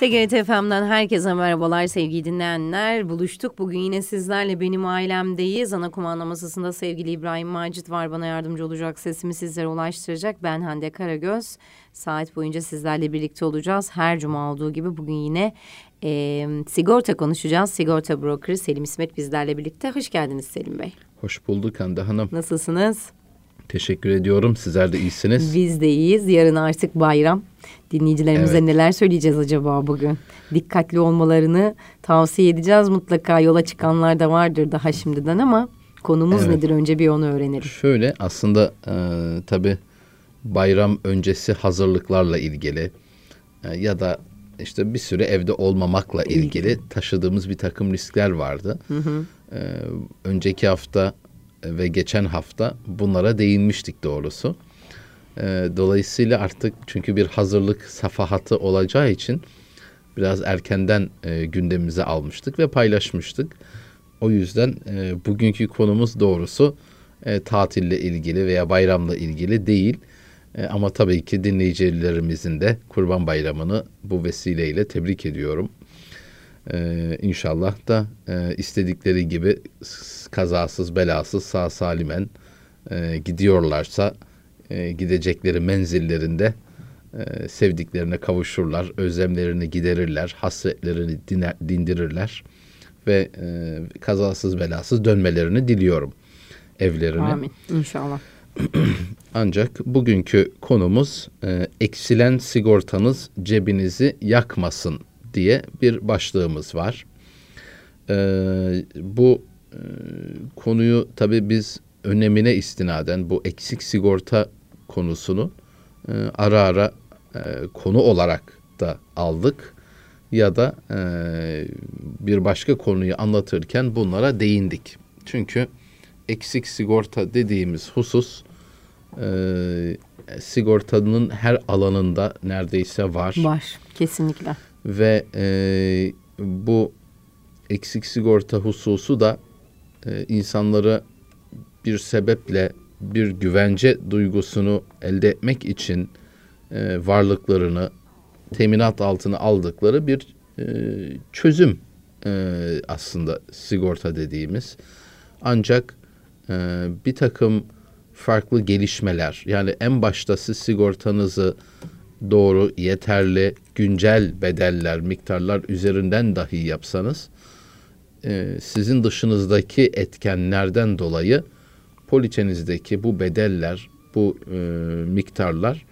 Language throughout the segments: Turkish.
TGRT FM'den herkese merhabalar sevgili dinleyenler. Buluştuk. Bugün yine sizlerle benim ailemdeyiz. Ana kumanda masasında sevgili İbrahim Macit var. Bana yardımcı olacak. Sesimi sizlere ulaştıracak. Ben Hande Karagöz. Saat boyunca sizlerle birlikte olacağız. Her cuma olduğu gibi bugün yine e, sigorta konuşacağız. Sigorta brokeri Selim İsmet bizlerle birlikte. Hoş geldiniz Selim Bey. Hoş bulduk Hande Hanım. Nasılsınız? Teşekkür ediyorum. Sizler de iyisiniz. Biz de iyiyiz. Yarın artık bayram. Dinleyicilerimize evet. neler söyleyeceğiz acaba bugün? Dikkatli olmalarını tavsiye edeceğiz. Mutlaka yola çıkanlar da vardır daha şimdiden ama konumuz evet. nedir önce bir onu öğrenelim. Şöyle aslında e, tabii bayram öncesi hazırlıklarla ilgili e, ya da işte bir süre evde olmamakla ilgili taşıdığımız bir takım riskler vardı. Hı hı. E, önceki hafta ve geçen hafta bunlara değinmiştik doğrusu. E, dolayısıyla artık çünkü bir hazırlık safahatı olacağı için biraz erkenden e, gündemimize almıştık ve paylaşmıştık. O yüzden e, bugünkü konumuz doğrusu e, tatille ilgili veya bayramla ilgili değil. E, ama tabii ki dinleyicilerimizin de Kurban Bayramı'nı bu vesileyle tebrik ediyorum. Ee, inşallah da e, istedikleri gibi kazasız belasız sağ salimen e, gidiyorlarsa e, gidecekleri menzillerinde e, sevdiklerine kavuşurlar, özlemlerini giderirler, hasretlerini diner, dindirirler ve e, kazasız belasız dönmelerini diliyorum evlerine. Amin inşallah. Ancak bugünkü konumuz e, eksilen sigortanız cebinizi yakmasın diye bir başlığımız var. E, bu e, konuyu tabii biz önemine istinaden bu eksik sigorta konusunu e, ara ara e, konu olarak da aldık ya da e, bir başka konuyu anlatırken bunlara değindik. Çünkü eksik sigorta dediğimiz husus e, sigortanın her alanında neredeyse var. Var kesinlikle. Ve e, bu eksik sigorta hususu da e, insanları bir sebeple bir güvence duygusunu elde etmek için e, varlıklarını teminat altına aldıkları bir e, çözüm e, aslında sigorta dediğimiz. Ancak e, bir takım farklı gelişmeler yani en başta siz sigortanızı doğru, yeterli, güncel bedeller, miktarlar üzerinden dahi yapsanız e, sizin dışınızdaki etkenlerden dolayı poliçenizdeki bu bedeller, bu e, miktarlar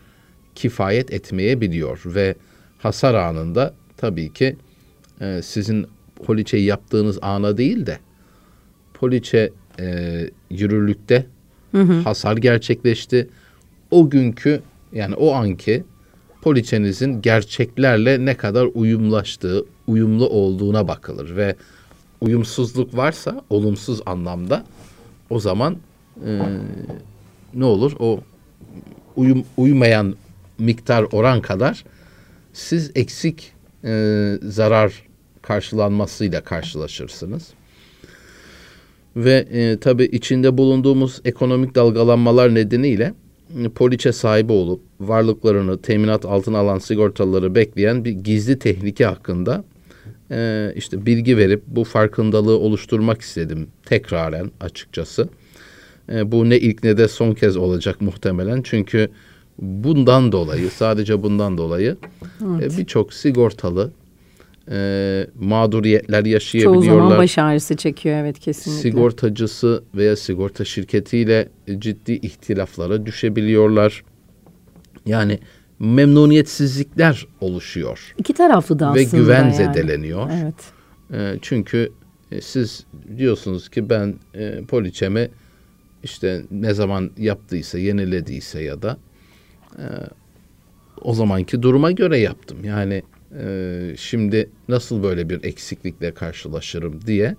kifayet etmeyebiliyor ve hasar anında tabii ki e, sizin poliçeyi yaptığınız ana değil de poliçe e, yürürlükte hı hı. hasar gerçekleşti. O günkü yani o anki poliçenizin gerçeklerle ne kadar uyumlaştığı, uyumlu olduğuna bakılır ve uyumsuzluk varsa olumsuz anlamda o zaman e, ne olur? O uyum, uymayan miktar oran kadar siz eksik e, zarar karşılanmasıyla karşılaşırsınız. Ve e, tabii içinde bulunduğumuz ekonomik dalgalanmalar nedeniyle e, poliçe sahibi olup varlıklarını teminat altına alan sigortalıları bekleyen bir gizli tehlike hakkında e, işte bilgi verip bu farkındalığı oluşturmak istedim tekraren açıkçası. E, bu ne ilk ne de son kez olacak muhtemelen. Çünkü bundan dolayı sadece bundan dolayı e, evet. e, birçok sigortalı e, mağduriyetler yaşayabiliyorlar. Çoğu zaman baş ağrısı çekiyor evet kesinlikle. Sigortacısı veya sigorta şirketiyle ciddi ihtilaflara düşebiliyorlar. Yani memnuniyetsizlikler oluşuyor. İki taraflı da Ve aslında güven yani. zedeleniyor. Evet. E, çünkü e, siz diyorsunuz ki ben e, poliçemi işte ne zaman yaptıysa, yenilediyse ya da e, o zamanki duruma göre yaptım. Yani e, şimdi nasıl böyle bir eksiklikle karşılaşırım diye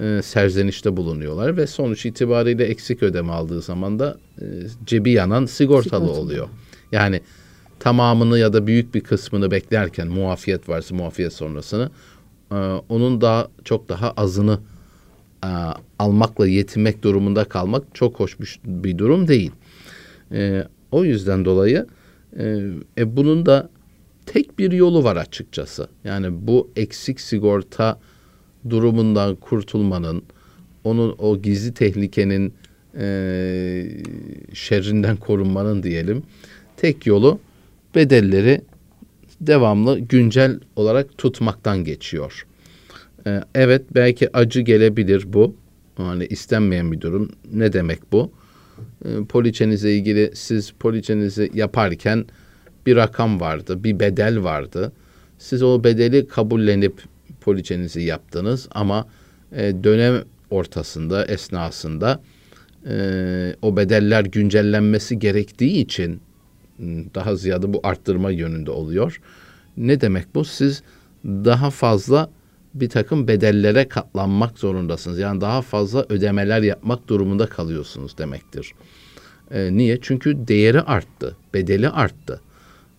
e, serzenişte bulunuyorlar ve sonuç itibariyle eksik ödeme aldığı zaman da e, cebi yanan sigortalı, sigortalı oluyor. Yani tamamını ya da büyük bir kısmını beklerken muafiyet varsa muafiyet sonrasını e, onun daha çok daha azını e, almakla yetinmek durumunda kalmak çok hoş bir, bir durum değil. E, o yüzden dolayı e, e, bunun da tek bir yolu var açıkçası. Yani bu eksik sigorta durumundan kurtulmanın, onun o gizli tehlikenin e, şerrinden korunmanın diyelim tek yolu bedelleri devamlı güncel olarak tutmaktan geçiyor. E, evet belki acı gelebilir bu. Hani istenmeyen bir durum. Ne demek bu? E, poliçenize ilgili siz poliçenizi yaparken bir rakam vardı, bir bedel vardı. Siz o bedeli kabullenip poliçenizi yaptınız ama e, dönem ortasında, esnasında e, o bedeller güncellenmesi gerektiği için daha ziyade bu arttırma yönünde oluyor. Ne demek bu? Siz daha fazla bir takım bedellere katlanmak zorundasınız. Yani daha fazla ödemeler yapmak durumunda kalıyorsunuz demektir. E, niye? Çünkü değeri arttı, bedeli arttı.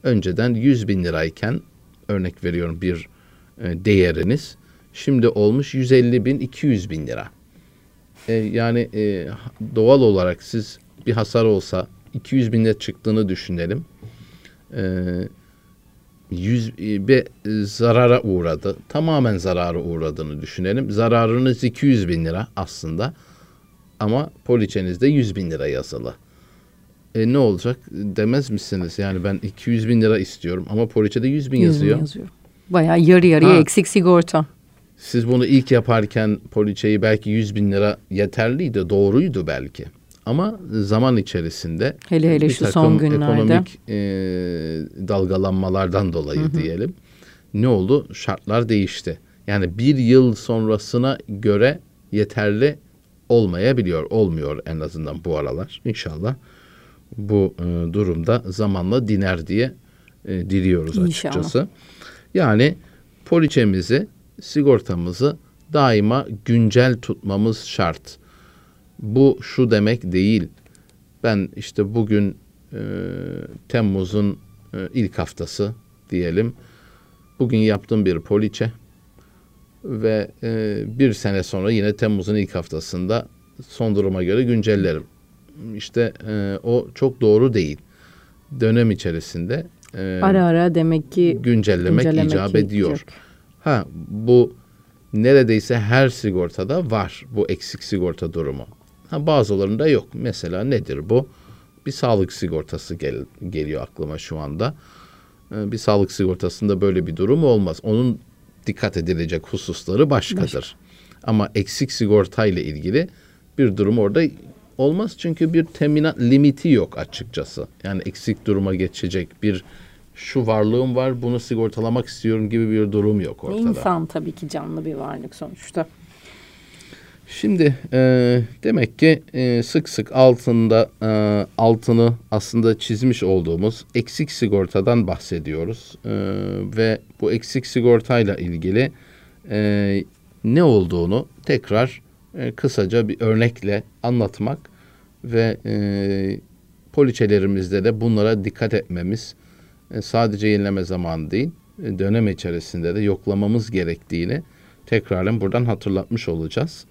Önceden 100 bin lirayken örnek veriyorum bir e, değeriniz şimdi olmuş 150 bin 200 bin lira. E, yani e, doğal olarak siz bir hasar olsa 200 bin lira çıktığını düşünelim. E, 100 bir zarara uğradı. Tamamen zarara uğradığını düşünelim. Zararınız 200 bin lira aslında ama poliçenizde 100 bin lira yazılı. E ne olacak demez misiniz? Yani ben 200 bin lira istiyorum ama poliçede 100 bin 100 yazıyor. Bin yazıyor. Bayağı yarı yarıya ha. eksik sigorta. Siz bunu ilk yaparken poliçeyi belki 100 bin lira yeterliydi, doğruydu belki. Ama zaman içerisinde hele hele bir şu takım son günlerde ekonomik e, dalgalanmalardan dolayı hı hı. diyelim ne oldu? Şartlar değişti. Yani bir yıl sonrasına göre yeterli olmayabiliyor, olmuyor en azından bu aralar. İnşallah bu e, durumda zamanla diner diye e, diliyoruz İnşallah. açıkçası. Yani poliçemizi, sigortamızı daima güncel tutmamız şart. Bu şu demek değil. Ben işte bugün e, Temmuz'un e, ilk haftası diyelim. Bugün yaptığım bir poliçe ve e, bir sene sonra yine Temmuz'un ilk haftasında son duruma göre güncellerim. İşte e, o çok doğru değil. Dönem içerisinde e, ara ara demek ki güncellemek, güncellemek icap ediyor. Ha bu neredeyse her sigortada var bu eksik sigorta durumu. Ha, bazılarında yok. Mesela nedir bu? Bir sağlık sigortası gel, geliyor aklıma şu anda. Ee, bir sağlık sigortasında böyle bir durum olmaz. Onun dikkat edilecek hususları başkadır. Başka. Ama eksik sigorta ile ilgili bir durum orada olmaz çünkü bir teminat limiti yok açıkçası. Yani eksik duruma geçecek bir şu varlığım var bunu sigortalamak istiyorum gibi bir durum yok ortada. İnsan tabii ki canlı bir varlık sonuçta. Şimdi e, demek ki e, sık sık altında e, altını aslında çizmiş olduğumuz eksik sigortadan bahsediyoruz e, ve bu eksik sigortayla ilgili e, ne olduğunu tekrar e, kısaca bir örnekle anlatmak ve e, poliçelerimizde de bunlara dikkat etmemiz e, sadece yenileme zamanı değil e, dönem içerisinde de yoklamamız gerektiğini tekrarın buradan hatırlatmış olacağız.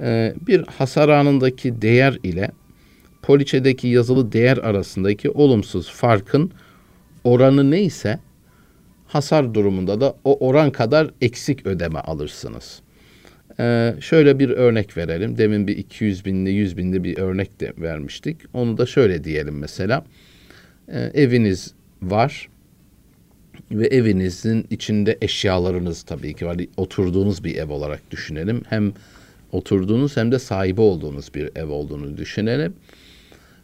E, bir hasar anındaki değer ile poliçedeki yazılı değer arasındaki olumsuz farkın oranı neyse hasar durumunda da o oran kadar eksik ödeme alırsınız. Ee, şöyle bir örnek verelim. Demin bir 200 binli 100 binli bir örnek de vermiştik. Onu da şöyle diyelim mesela. Ee, eviniz var ve evinizin içinde eşyalarınız tabii ki var. Oturduğunuz bir ev olarak düşünelim. Hem oturduğunuz hem de sahibi olduğunuz bir ev olduğunu düşünelim.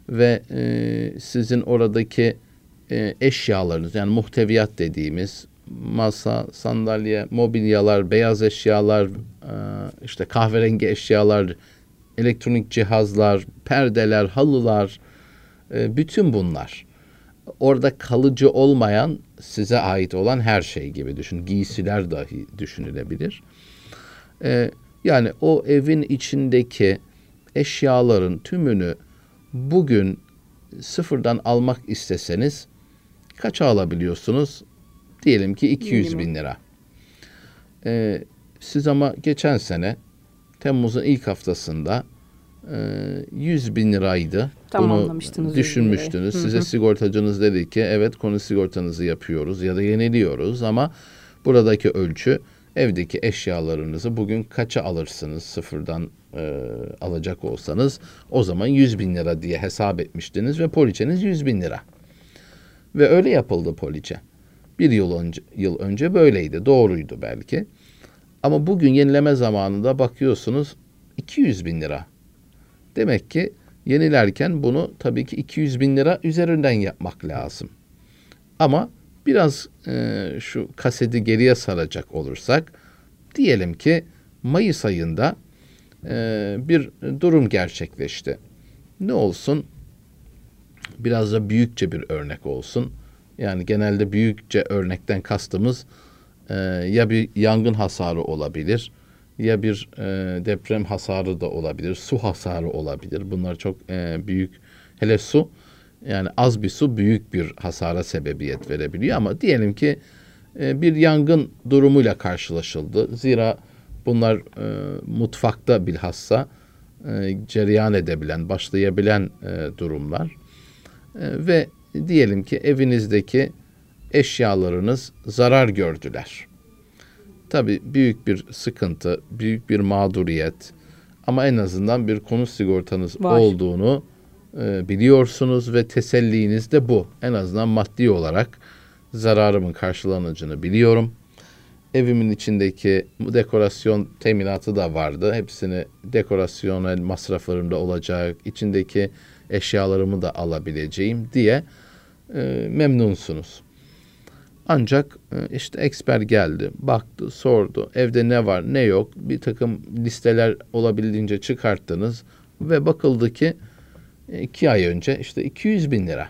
Ve e, sizin oradaki e, eşyalarınız yani muhteviyat dediğimiz masa, sandalye, mobilyalar, beyaz eşyalar, e, işte kahverengi eşyalar, elektronik cihazlar, perdeler, halılar, e, bütün bunlar orada kalıcı olmayan size ait olan her şey gibi düşün. Giysiler dahi düşünülebilir. E, yani o evin içindeki eşyaların tümünü bugün sıfırdan almak isteseniz kaça alabiliyorsunuz? Diyelim ki 200 bin lira. Ee, siz ama geçen sene Temmuz'un ilk haftasında e, 100 bin liraydı. Bunu düşünmüştünüz. Size sigortacınız dedi ki evet konu sigortanızı yapıyoruz ya da yeniliyoruz ama buradaki ölçü evdeki eşyalarınızı bugün kaça alırsınız sıfırdan e, alacak olsanız o zaman 100 bin lira diye hesap etmiştiniz ve poliçeniz 100 bin lira. Ve öyle yapıldı poliçe. Bir yıl önce, yıl önce böyleydi. Doğruydu belki. Ama bugün yenileme zamanında bakıyorsunuz 200 bin lira. Demek ki yenilerken bunu tabii ki 200 bin lira üzerinden yapmak lazım. Ama biraz e, şu kaseti geriye saracak olursak diyelim ki Mayıs ayında e, bir durum gerçekleşti. Ne olsun? Biraz da büyükçe bir örnek olsun. Yani genelde büyükçe örnekten kastımız e, ya bir yangın hasarı olabilir ya bir e, deprem hasarı da olabilir, su hasarı olabilir. Bunlar çok e, büyük. Hele su yani az bir su büyük bir hasara sebebiyet verebiliyor ama diyelim ki e, bir yangın durumuyla karşılaşıldı. Zira bunlar e, mutfakta bilhassa e, cereyan edebilen, başlayabilen e, durumlar. E, ve diyelim ki evinizdeki eşyalarınız zarar gördüler. Tabii büyük bir sıkıntı, büyük bir mağduriyet ama en azından bir konu sigortanız Var. olduğunu e, biliyorsunuz ve teselliniz de bu. En azından maddi olarak zararımın karşılanacağını biliyorum. Evimin içindeki dekorasyon teminatı da vardı. Hepsini dekorasyonel masraflarımda olacak, içindeki eşyalarımı da alabileceğim diye e, memnunsunuz. Ancak e, işte eksper geldi, baktı, sordu. Evde ne var, ne yok. Bir takım listeler olabildiğince çıkarttınız ve bakıldı ki e, iki ay önce işte 200 bin lira.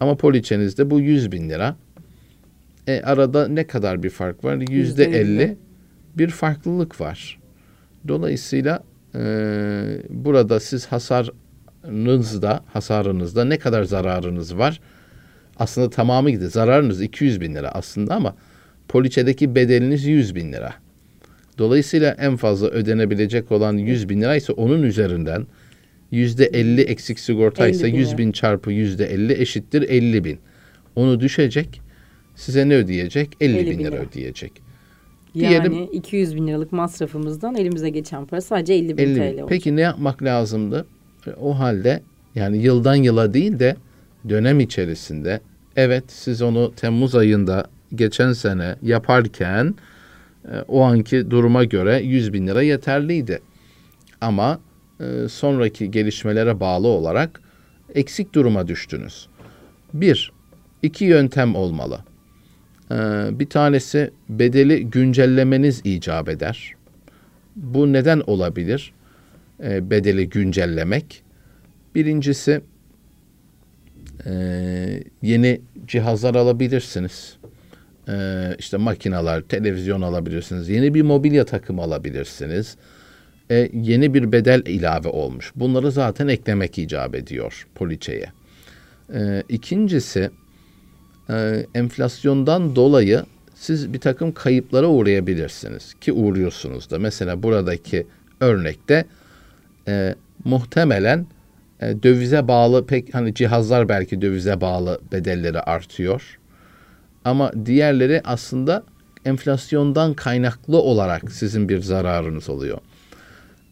Ama poliçenizde bu 100 bin lira. E, arada ne kadar bir fark var? Yüzde 50 bir farklılık var. Dolayısıyla e, burada siz hasarınızda, hasarınızda ne kadar zararınız var? Aslında tamamı gitti. Zararınız 200 bin lira aslında ama poliçedeki bedeliniz 100 bin lira. Dolayısıyla en fazla ödenebilecek olan 100 bin lira ise onun üzerinden yüzde 50 eksik sigorta ise 100 bin çarpı yüzde 50 eşittir 50 bin. Onu düşecek. Size ne ödeyecek? 50, 50 bin lira, lira ödeyecek. Yani Diyelim, 200 bin liralık masrafımızdan elimize geçen para sadece 50 bin 50 TL olacak. Peki ne yapmak lazımdı? O halde yani yıldan yıla değil de dönem içerisinde evet siz onu Temmuz ayında geçen sene yaparken e, o anki duruma göre 100 bin lira yeterliydi. Ama sonraki gelişmelere bağlı olarak eksik duruma düştünüz. Bir, iki yöntem olmalı. E, bir tanesi bedeli güncellemeniz icap eder. Bu neden olabilir? E, bedeli güncellemek. Birincisi yeni cihazlar alabilirsiniz. İşte makineler, televizyon alabilirsiniz. Yeni bir mobilya takımı alabilirsiniz e, yeni bir bedel ilave olmuş. Bunları zaten eklemek icap ediyor poliçeye. E, ikincisi e, enflasyondan dolayı siz bir takım kayıplara uğrayabilirsiniz ki uğruyorsunuz da. Mesela buradaki örnekte e, muhtemelen e, dövize bağlı pek hani cihazlar belki dövize bağlı bedelleri artıyor. Ama diğerleri aslında enflasyondan kaynaklı olarak sizin bir zararınız oluyor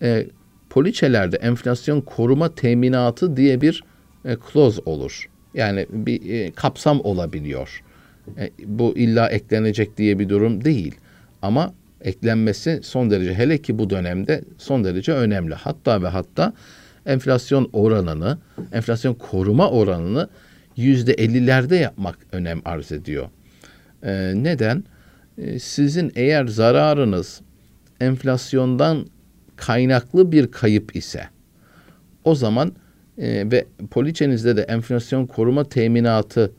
e, poliçelerde enflasyon koruma teminatı diye bir e, clause olur. Yani bir e, kapsam olabiliyor. E, bu illa eklenecek diye bir durum değil. Ama eklenmesi son derece hele ki bu dönemde son derece önemli. Hatta ve hatta enflasyon oranını, enflasyon koruma oranını yüzde ellilerde yapmak önem arz ediyor. E, neden? E, sizin eğer zararınız enflasyondan kaynaklı bir kayıp ise o zaman e, ve poliçenizde de enflasyon koruma teminatı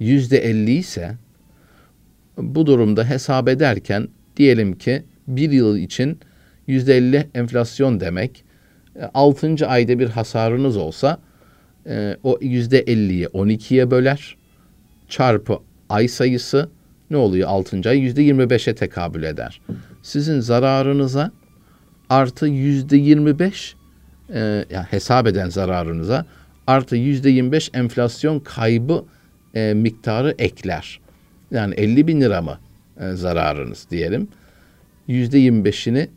yüzde elli ise bu durumda hesap ederken diyelim ki bir yıl için yüzde elli enflasyon demek. E, altıncı ayda bir hasarınız olsa e, o yüzde elliyi on ikiye böler çarpı ay sayısı ne oluyor altıncı ay yüzde yirmi beşe tekabül eder. Sizin zararınıza artı yüzde yirmi beş e, hesap eden zararınıza artı yüzde 25 enflasyon kaybı e, miktarı ekler. Yani 50 bin lira mı e, zararınız diyelim. Yüzde 25'ini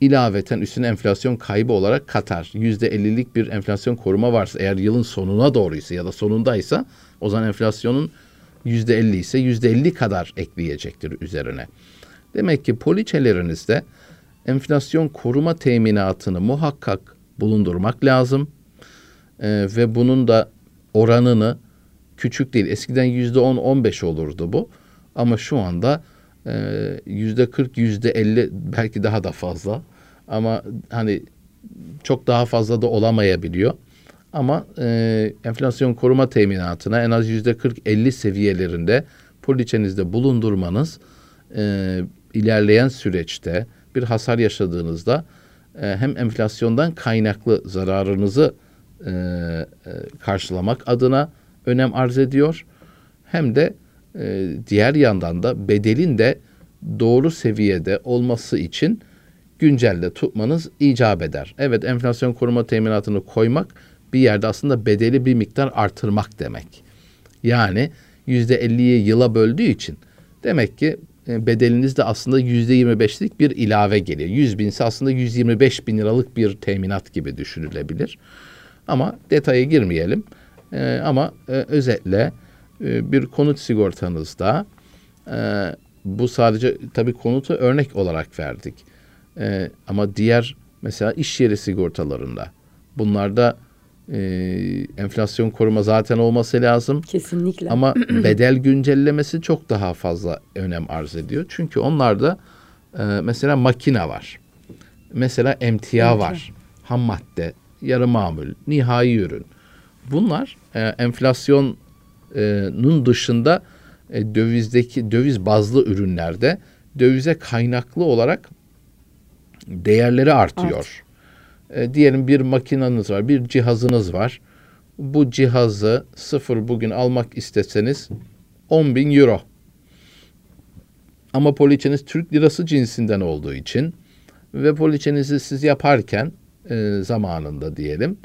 ilaveten üstüne enflasyon kaybı olarak katar. Yüzde 50'lik bir enflasyon koruma varsa eğer yılın sonuna doğruysa ya da sonundaysa o zaman enflasyonun yüzde 50 ise yüzde 50 kadar ekleyecektir üzerine. Demek ki poliçelerinizde enflasyon koruma teminatını muhakkak bulundurmak lazım. Ee, ve bunun da oranını küçük değil. Eskiden yüzde 10-15 olurdu bu. Ama şu anda e, yüzde 40, yüzde 50 belki daha da fazla. Ama hani çok daha fazla da olamayabiliyor. Ama e, enflasyon koruma teminatına en az yüzde 40-50 seviyelerinde poliçenizde bulundurmanız e, ilerleyen süreçte bir hasar yaşadığınızda e, hem enflasyondan kaynaklı zararınızı e, e, karşılamak adına önem arz ediyor. Hem de e, diğer yandan da bedelin de doğru seviyede olması için güncelde tutmanız icap eder. Evet enflasyon koruma teminatını koymak bir yerde aslında bedeli bir miktar artırmak demek. Yani yüzde 50'yi yıla böldüğü için demek ki e, bedeliniz de aslında yüzde 25'lik bir ilave geliyor. 100 binse aslında 125 bin liralık bir teminat gibi düşünülebilir. Ama detaya girmeyelim. E, ama e, özetle e, bir konut sigortanızda e, bu sadece tabii konutu örnek olarak verdik. E, ama diğer mesela iş yeri sigortalarında bunlarda e, enflasyon koruma zaten olması lazım. Kesinlikle. Ama bedel güncellemesi çok daha fazla önem arz ediyor. Çünkü onlarda e, mesela makine var. Mesela emtia var. Ham madde, yarı mamul, nihai ürün. Bunlar e, enflasyonun dışında e, dövizdeki döviz bazlı ürünlerde dövize kaynaklı olarak değerleri artıyor. Evet. E, diyelim bir makinanız var, bir cihazınız var. Bu cihazı sıfır bugün almak isteseniz 10 bin euro. Ama poliçeniz Türk lirası cinsinden olduğu için ve poliçenizi siz yaparken e, zamanında diyelim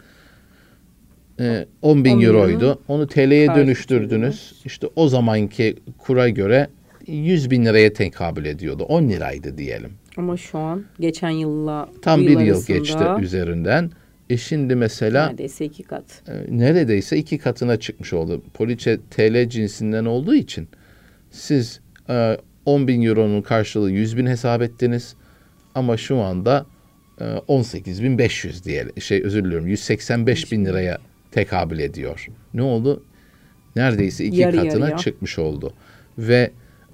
e, 10 bin 10 euroydu. Onu TL'ye dönüştürdünüz. İşte o zamanki kura göre 100 bin liraya tekabül ediyordu. 10 liraydı diyelim. Ama şu an geçen yılla tam bir yıl geçti üzerinden. E şimdi mesela neredeyse iki kat. E, neredeyse iki katına çıkmış oldu. Poliçe TL cinsinden olduğu için siz e, 10 bin euronun karşılığı 100 bin hesap ettiniz. Ama şu anda e, 18.500 diyelim. Şey özür diliyorum 185 bin liraya tekabül ediyor. Ne oldu? Neredeyse iki Yarı katına yarıya. çıkmış oldu. Ve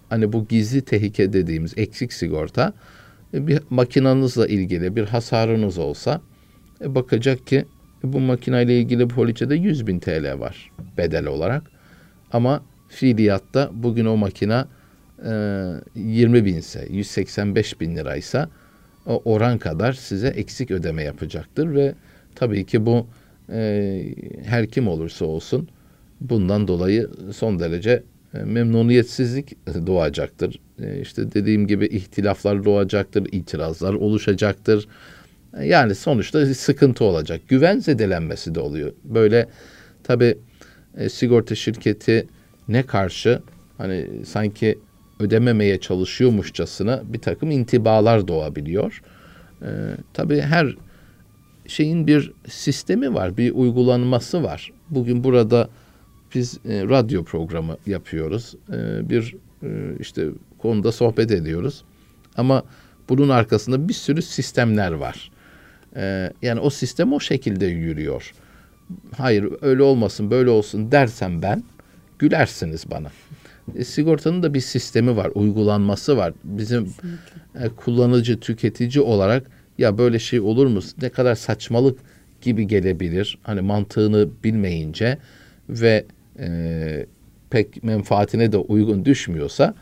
hani bu gizli tehlike dediğimiz eksik sigorta bir makinanızla ilgili bir hasarınız olsa e, bakacak ki e, bu makineyle ilgili poliçede 100 bin TL var bedel olarak. Ama fiiliyatta bugün o makina e, 20 binse 185 bin liraysa o oran kadar size eksik ödeme yapacaktır ve tabii ki bu e, her kim olursa olsun bundan dolayı son derece e, memnuniyetsizlik doğacaktır. E, işte dediğim gibi ihtilaflar doğacaktır, itirazlar oluşacaktır. E, yani sonuçta sıkıntı olacak. Güven zedelenmesi de oluyor. Böyle tabi e, sigorta şirketi ne karşı hani sanki ödememeye çalışıyormuşçasına bir takım intibalar doğabiliyor. E, tabii her şeyin bir sistemi var, bir uygulanması var. Bugün burada biz e, radyo programı yapıyoruz. E, bir e, işte konuda sohbet ediyoruz. Ama bunun arkasında bir sürü sistemler var. E, yani o sistem o şekilde yürüyor. Hayır öyle olmasın böyle olsun dersem ben gülersiniz bana. E, sigortanın da bir sistemi var, uygulanması var. Bizim e, kullanıcı, tüketici olarak ya böyle şey olur mu? Ne kadar saçmalık gibi gelebilir. Hani mantığını bilmeyince ve e, pek menfaatine de uygun düşmüyorsa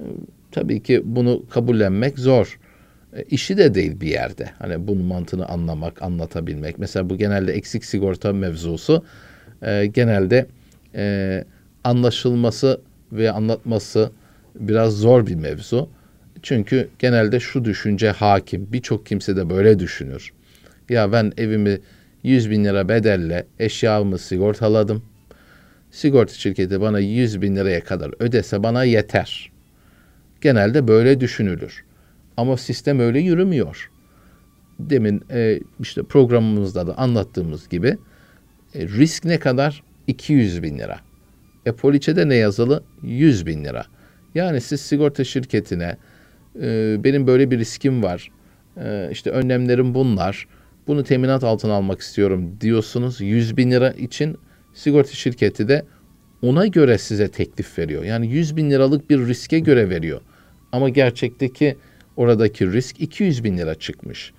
e, tabii ki bunu kabullenmek zor. E, işi de değil bir yerde. Hani bunun mantığını anlamak, anlatabilmek. Mesela bu genelde eksik sigorta mevzusu e, genelde e, anlaşılması ve anlatması biraz zor bir mevzu. Çünkü genelde şu düşünce hakim. Birçok kimse de böyle düşünür. Ya ben evimi 100 bin lira bedelle eşyamı sigortaladım. Sigorta şirketi bana 100 bin liraya kadar ödese bana yeter. Genelde böyle düşünülür. Ama sistem öyle yürümüyor. Demin e, işte programımızda da anlattığımız gibi e, risk ne kadar? 200 bin lira. E poliçede ne yazılı? 100 bin lira. Yani siz sigorta şirketine e, benim böyle bir riskim var. E, işte önlemlerim bunlar. Bunu teminat altına almak istiyorum diyorsunuz. 100 bin lira için sigorta şirketi de ona göre size teklif veriyor. Yani 100 bin liralık bir riske göre veriyor. Ama gerçekteki oradaki risk 200 bin lira çıkmış.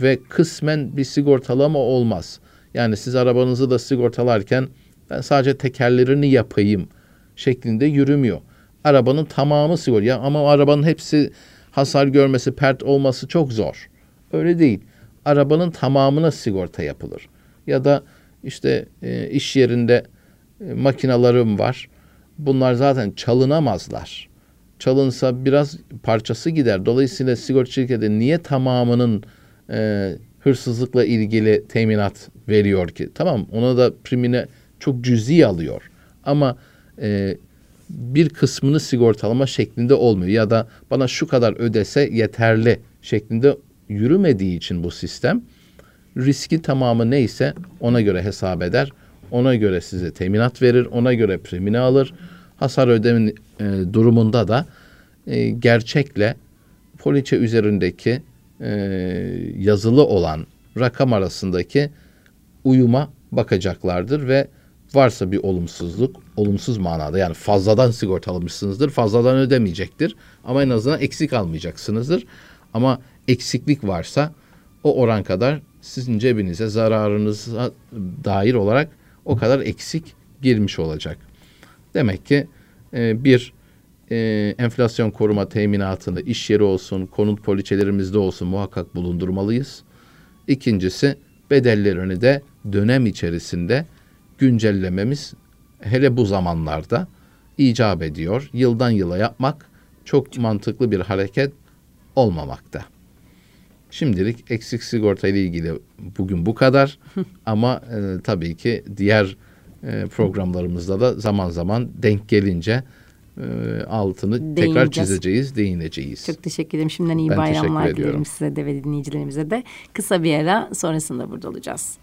Ve kısmen bir sigortalama olmaz. Yani siz arabanızı da sigortalarken ben sadece tekerlerini yapayım şeklinde yürümüyor. Arabanın tamamı sigorta. Ya ama arabanın hepsi hasar görmesi, pert olması çok zor. Öyle değil. Arabanın tamamına sigorta yapılır. Ya da işte e, iş yerinde e, makinalarım var. Bunlar zaten çalınamazlar. Çalınsa biraz parçası gider. Dolayısıyla sigorta şirketi niye tamamının e, hırsızlıkla ilgili teminat veriyor ki? Tamam ona da primine çok cüzi alıyor. Ama e, bir kısmını sigortalama şeklinde olmuyor. Ya da bana şu kadar ödese yeterli şeklinde yürümediği için bu sistem riski tamamı neyse ona göre hesap eder. Ona göre size teminat verir. Ona göre primini alır. Hasar ödeme e, durumunda da e, gerçekle poliçe üzerindeki e, yazılı olan rakam arasındaki uyuma bakacaklardır ve varsa bir olumsuzluk, olumsuz manada yani fazladan sigortalamışsınızdır, fazladan ödemeyecektir. Ama en azından eksik almayacaksınızdır. Ama eksiklik varsa o oran kadar sizin cebinize zararınıza dair olarak o kadar eksik girmiş olacak. Demek ki e, bir e, enflasyon koruma teminatını iş yeri olsun, konut poliçelerimizde olsun muhakkak bulundurmalıyız. İkincisi bedellerini de dönem içerisinde güncellememiz hele bu zamanlarda icap ediyor. Yıldan yıla yapmak çok mantıklı bir hareket olmamakta. Şimdilik eksik sigorta ile ilgili bugün bu kadar ama e, tabii ki diğer e, programlarımızda da zaman zaman denk gelince e, altını tekrar çizeceğiz, değineceğiz. Çok teşekkür ederim. Şimdiden iyi ben bayramlar dilerim size de ve dinleyicilerimize de. Kısa bir ara sonrasında burada olacağız.